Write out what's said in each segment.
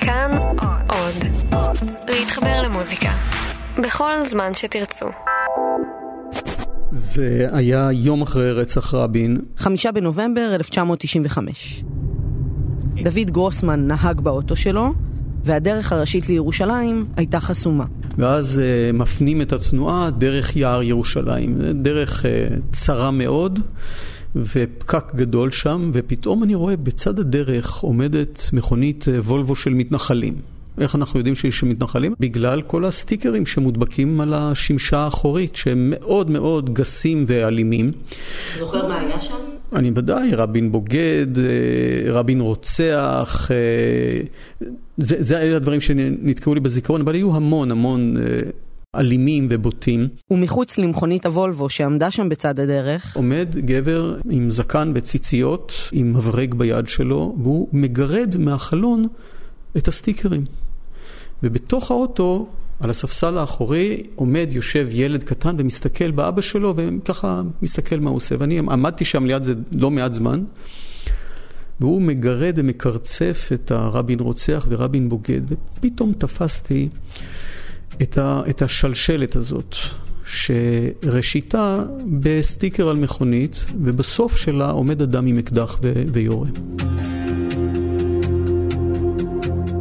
כאן עוד. להתחבר למוזיקה. בכל זמן שתרצו. זה היה יום אחרי רצח רבין. חמישה בנובמבר 1995. דוד גרוסמן נהג באוטו שלו, והדרך הראשית לירושלים הייתה חסומה. ואז uh, מפנים את התנועה דרך יער ירושלים. דרך uh, צרה מאוד, ופקק גדול שם, ופתאום אני רואה בצד הדרך עומדת מכונית וולבו של מתנחלים. איך אנחנו יודעים שיש מתנחלים? בגלל כל הסטיקרים שמודבקים על השמשה האחורית, שהם מאוד מאוד גסים ואלימים. זוכר מה היה שם? אני ודאי, רבין בוגד, רבין רוצח, זה, זה אלה הדברים שנתקעו לי בזיכרון, אבל היו המון המון אלימים ובוטים. ומחוץ למכונית הוולבו שעמדה שם בצד הדרך, עומד גבר עם זקן וציציות, עם מברג ביד שלו, והוא מגרד מהחלון את הסטיקרים. ובתוך האוטו, על הספסל האחורי, עומד, יושב ילד קטן ומסתכל באבא שלו, וככה מסתכל מה הוא עושה. ואני עמדתי שם ליד זה לא מעט זמן, והוא מגרד ומקרצף את הרבין רוצח ורבין בוגד. ופתאום תפסתי את, ה, את השלשלת הזאת, שראשיתה בסטיקר על מכונית, ובסוף שלה עומד אדם עם אקדח ו, ויורה.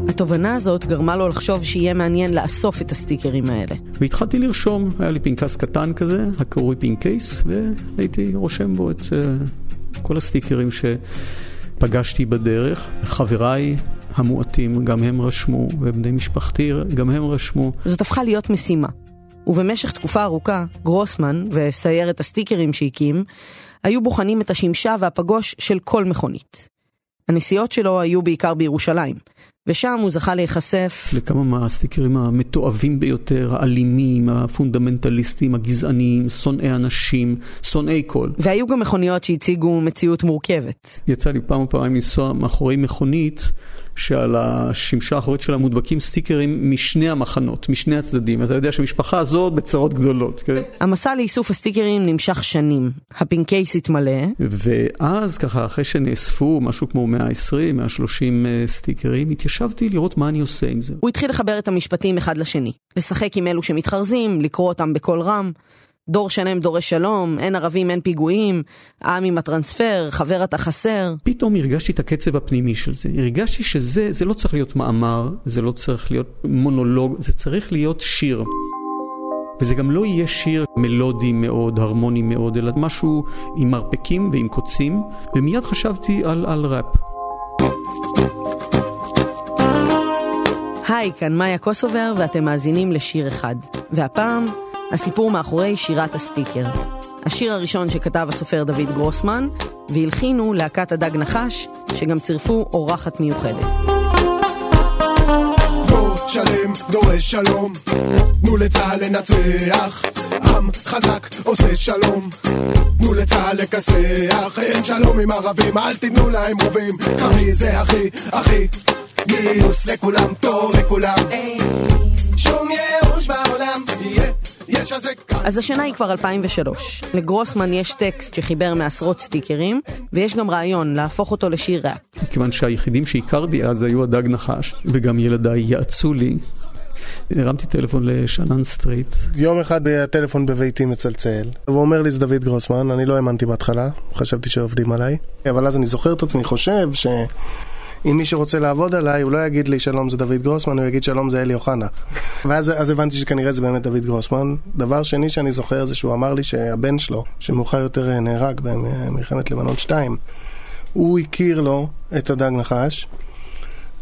התובנה הזאת גרמה לו לחשוב שיהיה מעניין לאסוף את הסטיקרים האלה. והתחלתי לרשום, היה לי פנקס קטן כזה, הקרוי פינקייס, והייתי רושם בו את אה, כל הסטיקרים שפגשתי בדרך. חבריי המועטים, גם הם רשמו, ובני משפחתי, גם הם רשמו. זאת הפכה להיות משימה. ובמשך תקופה ארוכה, גרוסמן וסיירת הסטיקרים שהקים, היו בוחנים את השמשה והפגוש של כל מכונית. הנסיעות שלו היו בעיקר בירושלים, ושם הוא זכה להיחשף לכמה מהסטיקרים המתועבים ביותר, האלימים, הפונדמנטליסטים, הגזעניים, שונאי אנשים, שונאי כל. והיו גם מכוניות שהציגו מציאות מורכבת. יצא לי פעם או פעמיים לנסוע מאחורי מכונית שעל השמשה האחורית שלה מודבקים סטיקרים משני המחנות, משני הצדדים. אתה יודע שהמשפחה הזאת בצרות גדולות. כן? המסע לאיסוף הסטיקרים נמשך שנים. הפינקייס התמלא. ואז ככה, אחרי שנאספו משהו כמו 120, 130 סטיקרים, התיישבתי לראות מה אני עושה עם זה. הוא התחיל לחבר את המשפטים אחד לשני. לשחק עם אלו שמתחרזים, לקרוא אותם בקול רם. דור שלם דורש שלום, אין ערבים אין פיגועים, עם עם הטרנספר, חבר אתה חסר. פתאום הרגשתי את הקצב הפנימי של זה. הרגשתי שזה זה לא צריך להיות מאמר, זה לא צריך להיות מונולוג, זה צריך להיות שיר. וזה גם לא יהיה שיר מלודי מאוד, הרמוני מאוד, אלא משהו עם מרפקים ועם קוצים, ומיד חשבתי על, על ראפ. היי, כאן מאיה קוסובר ואתם מאזינים לשיר אחד. והפעם, הסיפור מאחורי שירת הסטיקר. השיר הראשון שכתב הסופר דוד גרוסמן, והלחינו להקת הדג נחש, שגם צירפו אורחת מיוחדת. שלם דורש שלום, תנו לצה"ל לנצח, עם חזק עושה שלום, תנו לצה"ל לכסח, אין שלום עם ערבים, אל תיתנו להם רובים, קרעי זה הכי, הכי, גיוס לכולם, תור לכולם, שום ייאוש בעולם, יהיה אז השנה היא כבר 2003. לגרוסמן יש טקסט שחיבר מעשרות סטיקרים, ויש גם רעיון להפוך אותו לשיר ראפ. מכיוון שהיחידים שהכרתי אז היו הדג נחש, וגם ילדיי יעצו לי. הרמתי טלפון לשאנן סטריט. יום אחד הטלפון בביתי מצלצל, והוא אומר לי זה דוד גרוסמן, אני לא האמנתי בהתחלה, חשבתי שעובדים עליי, אבל אז אני זוכר את עצמי חושב ש... אם מי שרוצה לעבוד עליי, הוא לא יגיד לי שלום זה דוד גרוסמן, הוא יגיד שלום זה אלי אוחנה. ואז הבנתי שכנראה זה באמת דוד גרוסמן. דבר שני שאני זוכר זה שהוא אמר לי שהבן שלו, שמאוחר יותר נהרג במלחמת לבנון 2, הוא הכיר לו את הדג נחש,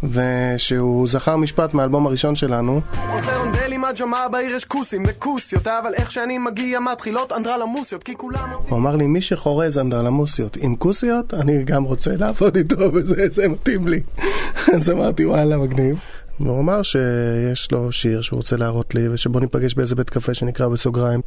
ושהוא זכר משפט מהאלבום הראשון שלנו. מג'מה בעיר יש כוסים וכוסיות אבל איך שאני מגיע מתחילות אנדרלמוסיות? כי כולם הוא אמר לי מי שחורז אנדרלמוסיות עם כוסיות אני גם רוצה לעבוד איתו וזה זה מתאים לי. אז אמרתי וואלה מגניב. והוא אמר שיש לו שיר שהוא רוצה להראות לי ושבוא ניפגש באיזה בית קפה שנקרא בסוגריים.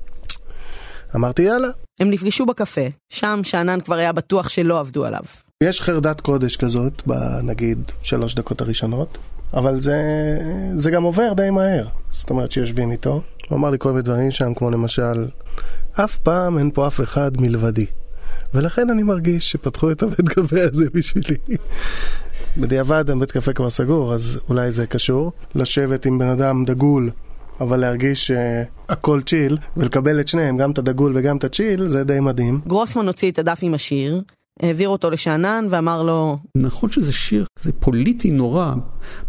אמרתי יאללה. הם נפגשו בקפה. שם שאנן כבר היה בטוח שלא עבדו עליו יש חרדת קודש כזאת בנגיד שלוש דקות הראשונות אבל זה, זה גם עובר די מהר. זאת אומרת שיושבים איתו, הוא אמר לי כל מיני דברים שם, כמו למשל, אף פעם אין פה אף אחד מלבדי. ולכן אני מרגיש שפתחו את הבית קפה הזה בשבילי. בדיעבד הבית קפה כבר סגור, אז אולי זה קשור. לשבת עם בן אדם דגול, אבל להרגיש שהכל צ'יל, ולקבל את שניהם, גם את הדגול וגם את הצ'יל, זה די מדהים. גרוסמן הוציא את הדף עם השיר, העביר אותו לשאנן ואמר לו, נכון שזה שיר, זה פוליטי נורא,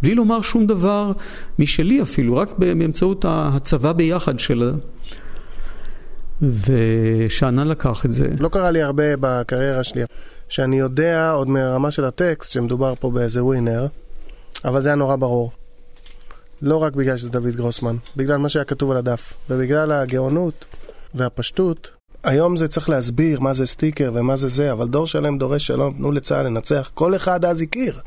בלי לומר שום דבר משלי אפילו, רק באמצעות הצבא ביחד של... ושאנן לקח את זה. לא קרה לי הרבה בקריירה שלי, שאני יודע עוד מהרמה של הטקסט שמדובר פה באיזה ווינר, אבל זה היה נורא ברור. לא רק בגלל שזה דוד גרוסמן, בגלל מה שהיה כתוב על הדף, ובגלל הגאונות והפשטות. היום זה צריך להסביר מה זה סטיקר ומה זה זה, אבל דור שלם דורש שלום, תנו לצה"ל לנצח. כל אחד אז הכיר.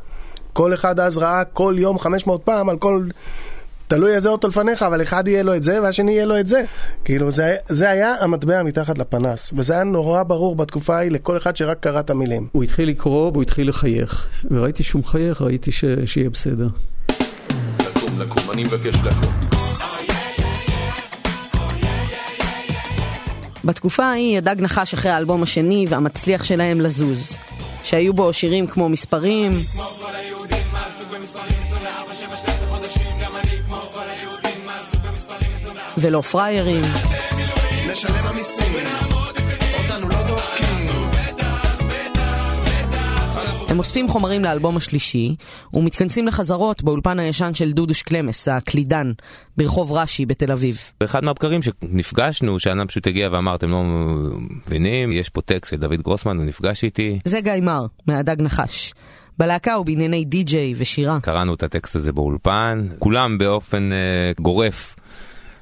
כל אחד אז ראה כל יום 500 פעם על כל... תלוי איזה אוטו לפניך, אבל אחד יהיה לו את זה והשני יהיה לו את זה. כאילו, זה, זה היה המטבע מתחת לפנס, וזה היה נורא ברור בתקופה ההיא לכל אחד שרק קרא את המילים. הוא התחיל לקרוא והוא התחיל לחייך, וראיתי שהוא מחייך, ראיתי ש... שיהיה בסדר. לקום, לקום, אני מבקש לקום. בתקופה ההיא הדג נחש אחרי האלבום השני והמצליח שלהם לזוז, שהיו בו שירים כמו מספרים, ולא פריירים. הם אוספים חומרים לאלבום השלישי, ומתכנסים לחזרות באולפן הישן של דודוש קלמס, הקלידן, ברחוב רש"י בתל אביב. באחד מהבקרים שנפגשנו, שאנה פשוט הגיע ואמר, אתם לא מבינים, יש פה טקסט של דוד גרוסמן, הוא נפגש איתי. זה גיא מר, מהדג נחש. בלהקה הוא בענייני די-ג'יי ושירה. קראנו את הטקסט הזה באולפן, כולם באופן uh, גורף.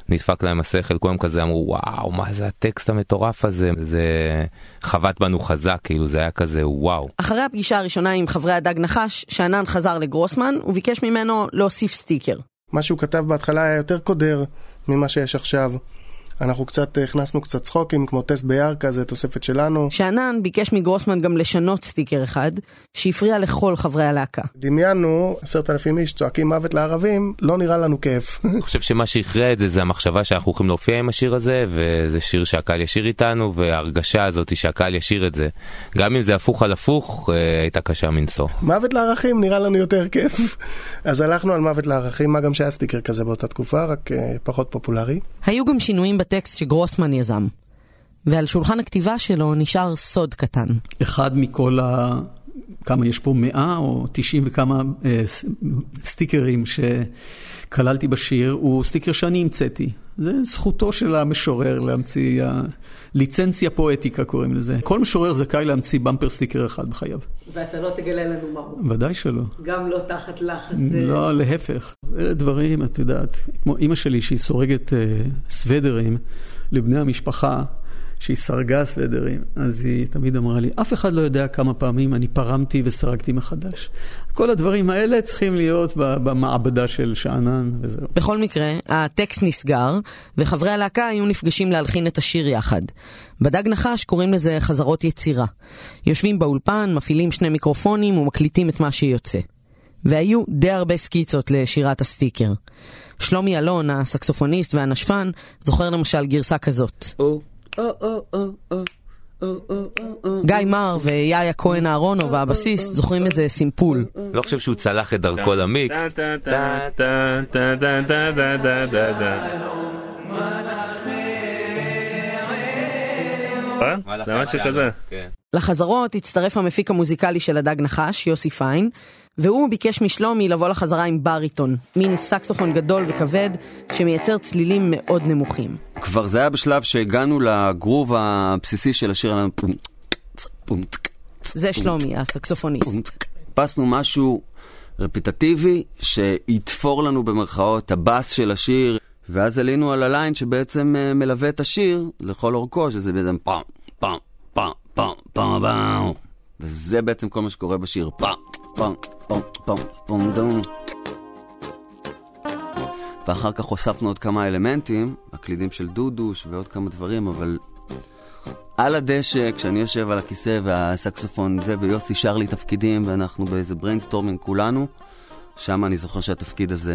נדפק להם השכל, כולם כזה אמרו וואו מה זה הטקסט המטורף הזה, זה חבט בנו חזק, כאילו זה היה כזה וואו. אחרי הפגישה הראשונה עם חברי הדג נחש, שאנן חזר לגרוסמן וביקש ממנו להוסיף סטיקר. מה שהוא כתב בהתחלה היה יותר קודר ממה שיש עכשיו. אנחנו קצת הכנסנו קצת צחוקים, כמו טסט בירכא, זה תוספת שלנו. שאנן ביקש מגרוסמן גם לשנות סטיקר אחד, שהפריע לכל חברי הלהקה. דמיינו עשרת אלפים איש צועקים מוות לערבים, לא נראה לנו כיף. אני חושב שמה שהכריע את זה זה המחשבה שאנחנו הולכים להופיע עם השיר הזה, וזה שיר שהקהל ישיר איתנו, וההרגשה הזאת שהקהל ישיר את זה. גם אם זה הפוך על הפוך, אה, הייתה קשה מנשוא. מוות לערכים נראה לנו יותר כיף. אז הלכנו על מוות לערכים, מה גם שהיה סטיקר כזה באותה תקופה, רק אה, פחות פופולרי. היו גם שינויים בטקסט שגרוסמן יזם. ועל שולחן הכתיבה שלו נשאר סוד קטן. אחד מכל ה... כמה יש פה? מאה או תשעים וכמה אה, סטיקרים שכללתי בשיר, הוא סטיקר שאני המצאתי. זה זכותו של המשורר להמציא, ליצנציה פואטיקה קוראים לזה. כל משורר זכאי להמציא במפר סטיקר אחד בחייו. ואתה לא תגלה לנו מהו. ודאי שלא. גם לא תחת לחץ. לא, להפך. אלה דברים, את יודעת, כמו אימא שלי שהיא סורגת אה, סוודרים לבני המשפחה, שהיא סרגה סוודרים, אז היא תמיד אמרה לי, אף אחד לא יודע כמה פעמים אני פרמתי וסרגתי מחדש. כל הדברים האלה צריכים להיות ב- במעבדה של שאנן וזהו. בכל מקרה, הטקסט נסגר, וחברי הלהקה היו נפגשים להלחין את השיר יחד. בדג נחש קוראים לזה חזרות יצירה. יושבים באולפן, מפעילים שני מיקרופונים ומקליטים את מה שיוצא. והיו די הרבה סקיצות לשירת הסטיקר. שלומי אלון, הסקסופוניסט והנשפן, זוכר למשל גרסה כזאת. גיא מר ויאיה כהן אהרונוב, הבסיסט, זוכרים איזה סימפול. לא חושב שהוא צלח את דרכו למיק. זה משהו כזה. כן. לחזרות הצטרף המפיק המוזיקלי של הדג נחש, יוסי פיין, והוא ביקש משלומי לבוא לחזרה עם בריטון, מין סקסופון גדול וכבד שמייצר צלילים מאוד נמוכים. כבר זה היה בשלב שהגענו לגרוב הבסיסי של השיר צ, זה שלומי, הסקסופוניסט. חיפשנו משהו רפיטטיבי שיתפור לנו במרכאות הבאס של השיר, ואז עלינו על ה line שבעצם אה, מלווה את השיר לכל אורכו, שזה בעצם פעם, פעם, פעם, פעם, פעם, פעם. וזה בעצם כל מה שקורה בשיר, פעם, פעם, פעם, פעם, פעם, דום. ואחר כך הוספנו עוד כמה אלמנטים, הקלידים של דודוש ועוד כמה דברים, אבל על הדשא, כשאני יושב על הכיסא והסקסופון זה, ויוסי שר לי תפקידים, ואנחנו באיזה brainstorming כולנו, שם אני זוכר שהתפקיד הזה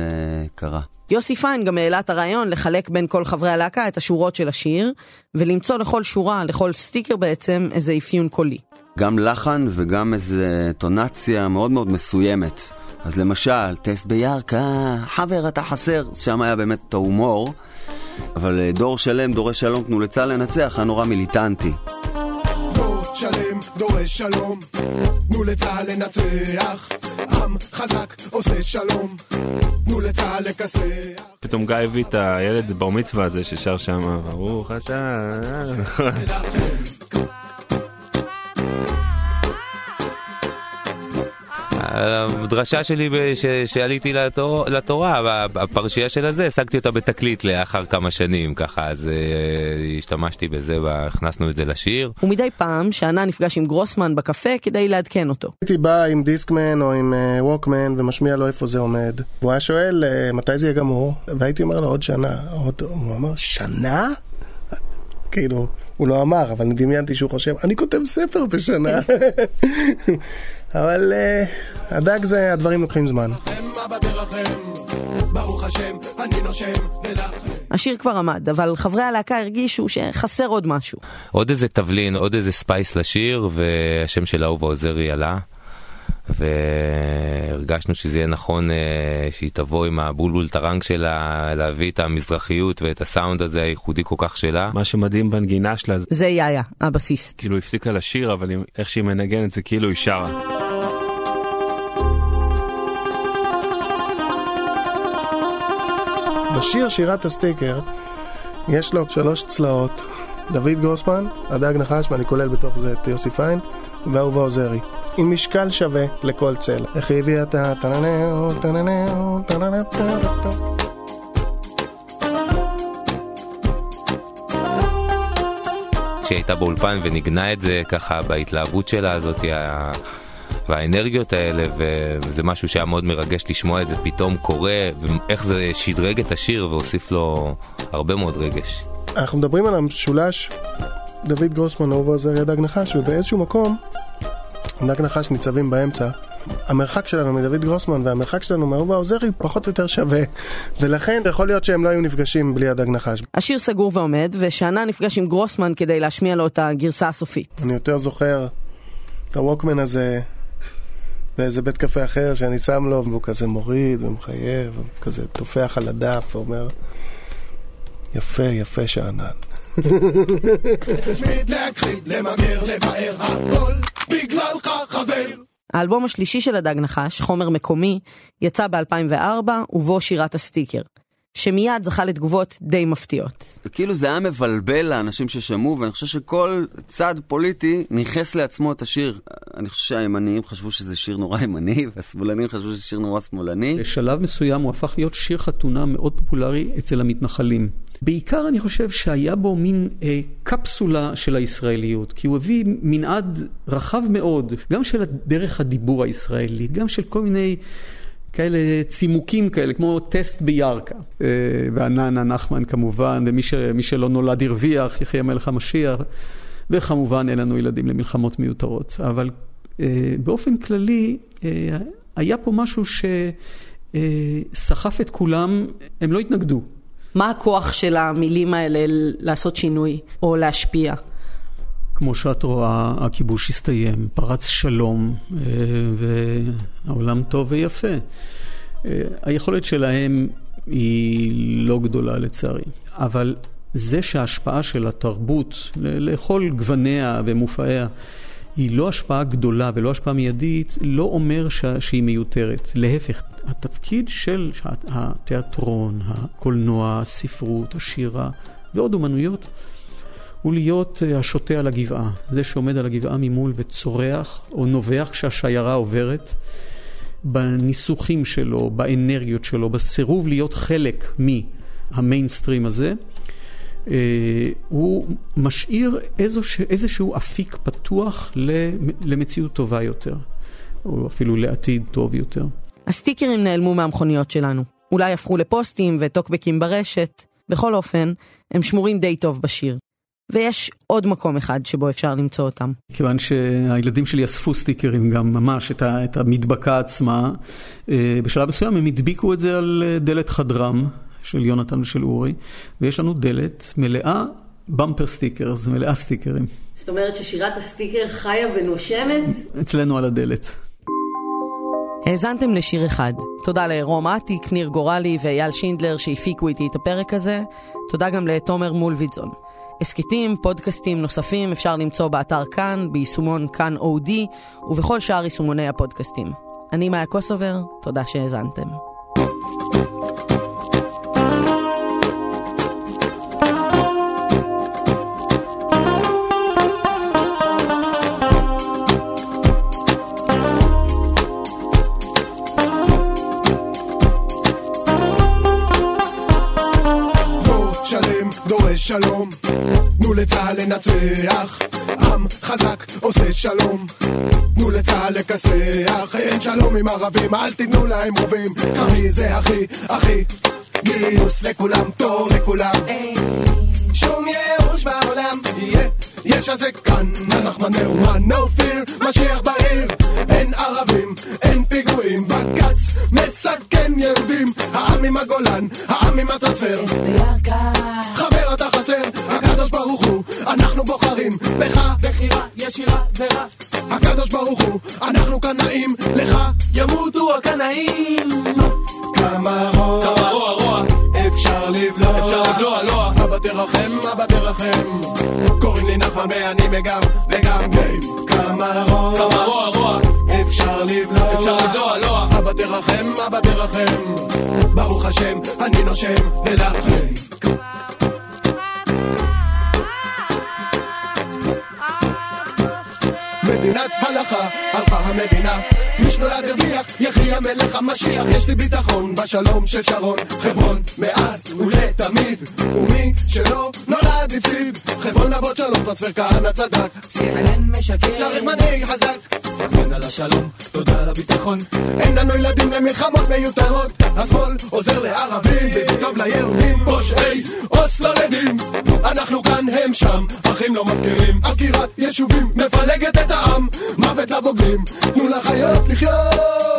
קרה. יוסי פיין גם העלה את הרעיון לחלק בין כל חברי הלהקה את השורות של השיר, ולמצוא לכל שורה, לכל סטיקר בעצם, איזה אפיון קולי. גם לחן וגם איזה טונציה מאוד מאוד מסוימת. אז למשל, טסט בירכא, חבר אתה חסר, שם היה באמת את ההומור. אבל אה, דור שלם, דורש שלום, תנו לצה"ל לנצח, היה נורא מיליטנטי. שלם דורש שלום, תנו לצה"ל לנצח. עם חזק עושה שלום, תנו לצה"ל לכסח. פתאום גיא הביא את הילד בר מצווה הזה ששר שם, ברוך אתה... הדרשה שלי שעליתי לתור, לתורה, הפרשייה של הזה, השגתי אותה בתקליט לאחר כמה שנים, ככה, אז uh, השתמשתי בזה והכנסנו את זה לשיר. ומדי פעם, שענה נפגש עם גרוסמן בקפה כדי לעדכן אותו. הייתי בא עם דיסקמן או עם אה, ווקמן ומשמיע לו איפה זה עומד. והוא היה שואל אה, מתי זה יהיה גמור, והייתי אומר לו עוד שנה. עוד... הוא אמר, שנה? כאילו, הוא לא אמר, אבל אני דמיינתי שהוא חושב, אני כותב ספר בשנה. אבל אה, הדג זה, הדברים לוקחים זמן. אבא תרחם, ברוך השם, אני נושם, נלחם. השיר כבר עמד, אבל חברי הלהקה הרגישו שחסר עוד משהו. עוד איזה תבלין, עוד איזה spice לשיר, והשם של אהובה עוזרי עלה. והרגשנו שזה יהיה נכון אה, שהיא תבוא עם הבולבול טרנג שלה, להביא את המזרחיות ואת הסאונד הזה הייחודי כל כך שלה. מה שמדהים בנגינה שלה זה זה יאיה, הבסיסט. כאילו היא הפסיקה לשיר אבל איך שהיא מנגנת זה כאילו היא שרה. בשיר שירת הסטיקר יש לו שלוש צלעות. דוד גרוסמן, הדג נחש, ואני כולל בתוך זה את יוסי פיין, ואהובה עוזרי. עם משקל שווה לכל צלע. איך היא הביאה את ה... טננאו, טננאו, טננאו, טננאו. כשהיא הייתה באולפן וניגנה את זה ככה בהתלהבות שלה הזאת והאנרגיות האלה וזה משהו שהיה מאוד מרגש לשמוע את זה פתאום קורה ואיך זה שדרג את השיר והוסיף לו הרבה מאוד רגש. אנחנו מדברים על המשולש דוד גרוסמן, אהובה עוזרי, הדג נחש, ובאיזשהו מקום דג נחש ניצבים באמצע. המרחק שלנו מדוד גרוסמן והמרחק שלנו מאהובה עוזרי פחות או יותר שווה ולכן יכול להיות שהם לא היו נפגשים בלי הדג נחש. השיר סגור ועומד, ושענה נפגש עם גרוסמן כדי להשמיע לו את הגרסה הסופית. אני יותר זוכר את הווקמן הזה באיזה בית קפה אחר שאני שם לו, והוא כזה מוריד ומחייב, כזה טופח על הדף ואומר, יפה, יפה שאנן. האלבום השלישי של הדג נחש, חומר מקומי, יצא ב-2004, ובו שירת הסטיקר, שמיד זכה לתגובות די מפתיעות. כאילו זה היה מבלבל לאנשים ששמעו, ואני חושב שכל צד פוליטי ניכס לעצמו את השיר. אני חושב שהימניים חשבו שזה שיר נורא ימני, והשמאלנים חשבו שזה שיר נורא שמאלני. בשלב מסוים הוא הפך להיות שיר חתונה מאוד פופולרי אצל המתנחלים. בעיקר אני חושב שהיה בו מין אה, קפסולה של הישראליות, כי הוא הביא מנעד רחב מאוד, גם של דרך הדיבור הישראלית, גם של כל מיני כאלה צימוקים כאלה, כמו טסט בירכא. אה, ועננה נחמן כמובן, ומי ש, מי שלא נולד הרוויח, יחי המלך המשיח, וכמובן אין לנו ילדים למלחמות מיותרות. אבל אה, באופן כללי, אה, היה פה משהו שסחף את כולם, הם לא התנגדו. מה הכוח של המילים האלה לעשות שינוי, או להשפיע? כמו שאת רואה, הכיבוש הסתיים, פרץ שלום, אה, והעולם טוב ויפה. אה, היכולת שלהם היא לא גדולה לצערי, אבל זה שההשפעה של התרבות לכל גווניה ומופעיה היא לא השפעה גדולה ולא השפעה מיידית, לא אומר ש... שהיא מיותרת. להפך, התפקיד של התיאטרון, הקולנוע, הספרות, השירה ועוד אומנויות הוא להיות אה, השוטה על הגבעה, זה שעומד על הגבעה ממול וצורח או נובח כשהשיירה עוברת, בניסוחים שלו, באנרגיות שלו, בסירוב להיות חלק מהמיינסטרים הזה, אה, הוא משאיר איזושה, איזשהו אפיק פתוח למציאות טובה יותר, או אפילו לעתיד טוב יותר. הסטיקרים נעלמו מהמכוניות שלנו. אולי הפכו לפוסטים וטוקבקים ברשת. בכל אופן, הם שמורים די טוב בשיר. ויש עוד מקום אחד שבו אפשר למצוא אותם. כיוון שהילדים שלי אספו סטיקרים גם ממש, את, ה, את המדבקה עצמה, אה, בשלב מסוים הם הדביקו את זה על אה, דלת חדרם של יונתן ושל אורי, ויש לנו דלת מלאה bumper stickers, מלאה סטיקרים. זאת אומרת ששירת הסטיקר חיה ונושמת? אצלנו על הדלת. האזנתם לשיר אחד. תודה לרום אטיק, ניר גורלי ואייל שינדלר שהפיקו איתי את הפרק הזה. תודה גם לתומר מולווידזון. הסכתים, פודקאסטים נוספים אפשר למצוא באתר כאן, ביישומון כאן אודיו ובכל שאר יישומוני הפודקאסטים. אני מאיה קוסובר, תודה שהאזנתם. דור לצה"ל לנצח, עם חזק עושה שלום, תנו לצה"ל לכסח, אין שלום עם ערבים, אל תיתנו להם רובים, קרעי זה הכי, הכי, גיוס לכולם, תור לכולם, שום ייאוש בעולם, יהיה, יש זה כאן, אנחנו נאומן, no fear, משיח קנאים לך, ימותו הקנאים. כמה רוע, כמה רוע, רוע, אפשר לבלוע, אפשר לבלוע, לוע. אבא תרחם, אבא תרחם. קוראים לי נחמן ואני מגם, וגם גיים. כמה רוע, כמה רוע, רוע, אפשר לבלוע, אפשר לבלוע, לוע. אבא תרחם, אבא תרחם. ברוך השם, אני נושם, ולכן. מדינת הלכה, הלכה המדינה. מי שנולד הרוויח, יחי המלך המשיח. יש לי ביטחון בשלום של שרון, חברון, מאז ולתמיד. ומי שלא נולד הפסיד. חברון אבות שלום, טרנספר כהנא צדק. CNN משקר, צריך מנהיג חזק. סכן על השלום, תודה על הביטחון. אין לנו ילדים למלחמות מיותרות השמאל עוזר לערבים וטוב ליהודים פושעי אוסלו לדים אנחנו כאן הם שם. אחים לא מפקירים. עקירת יישובים מפלגת את העם. מוות לבוגרים. תנו לחיות לחיות.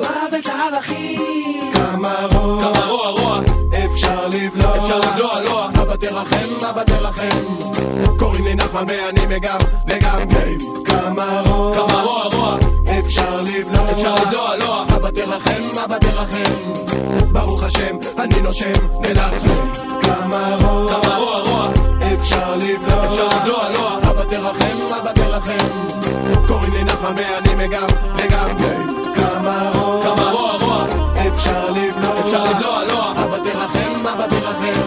מוות לערכים, כמה רוע. כמה רוע, רוע, אפשר לבלוע. אפשר לבלוע, לוע. אבא תרחם אבא תרחם קוראים לי נחמן ואני מגם גיים כמה רוע. כמה רוע, רוע, אפשר לבלוע. אפשר לבלוע, לוע. אבא תרחם, אבא תרחם. ברוך השם, אני נושם ולכם. תרחם. קוראים לי נחמן ואני מגם, וגם גיים. כמה רוע, כמה רוע, רוע, אפשר לבלוע. אפשר לבלוע, לוע. אבא תרחם, אבא תרחם.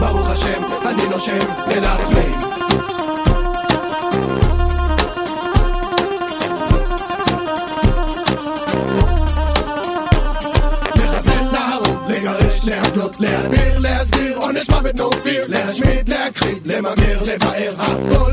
ברוך השם, אני נושם להרוג, לגרש, להגלות, להדביר, להסביר, עונש מוות, fear, להשמיד, להכחיד, למגר, לבאר, הכל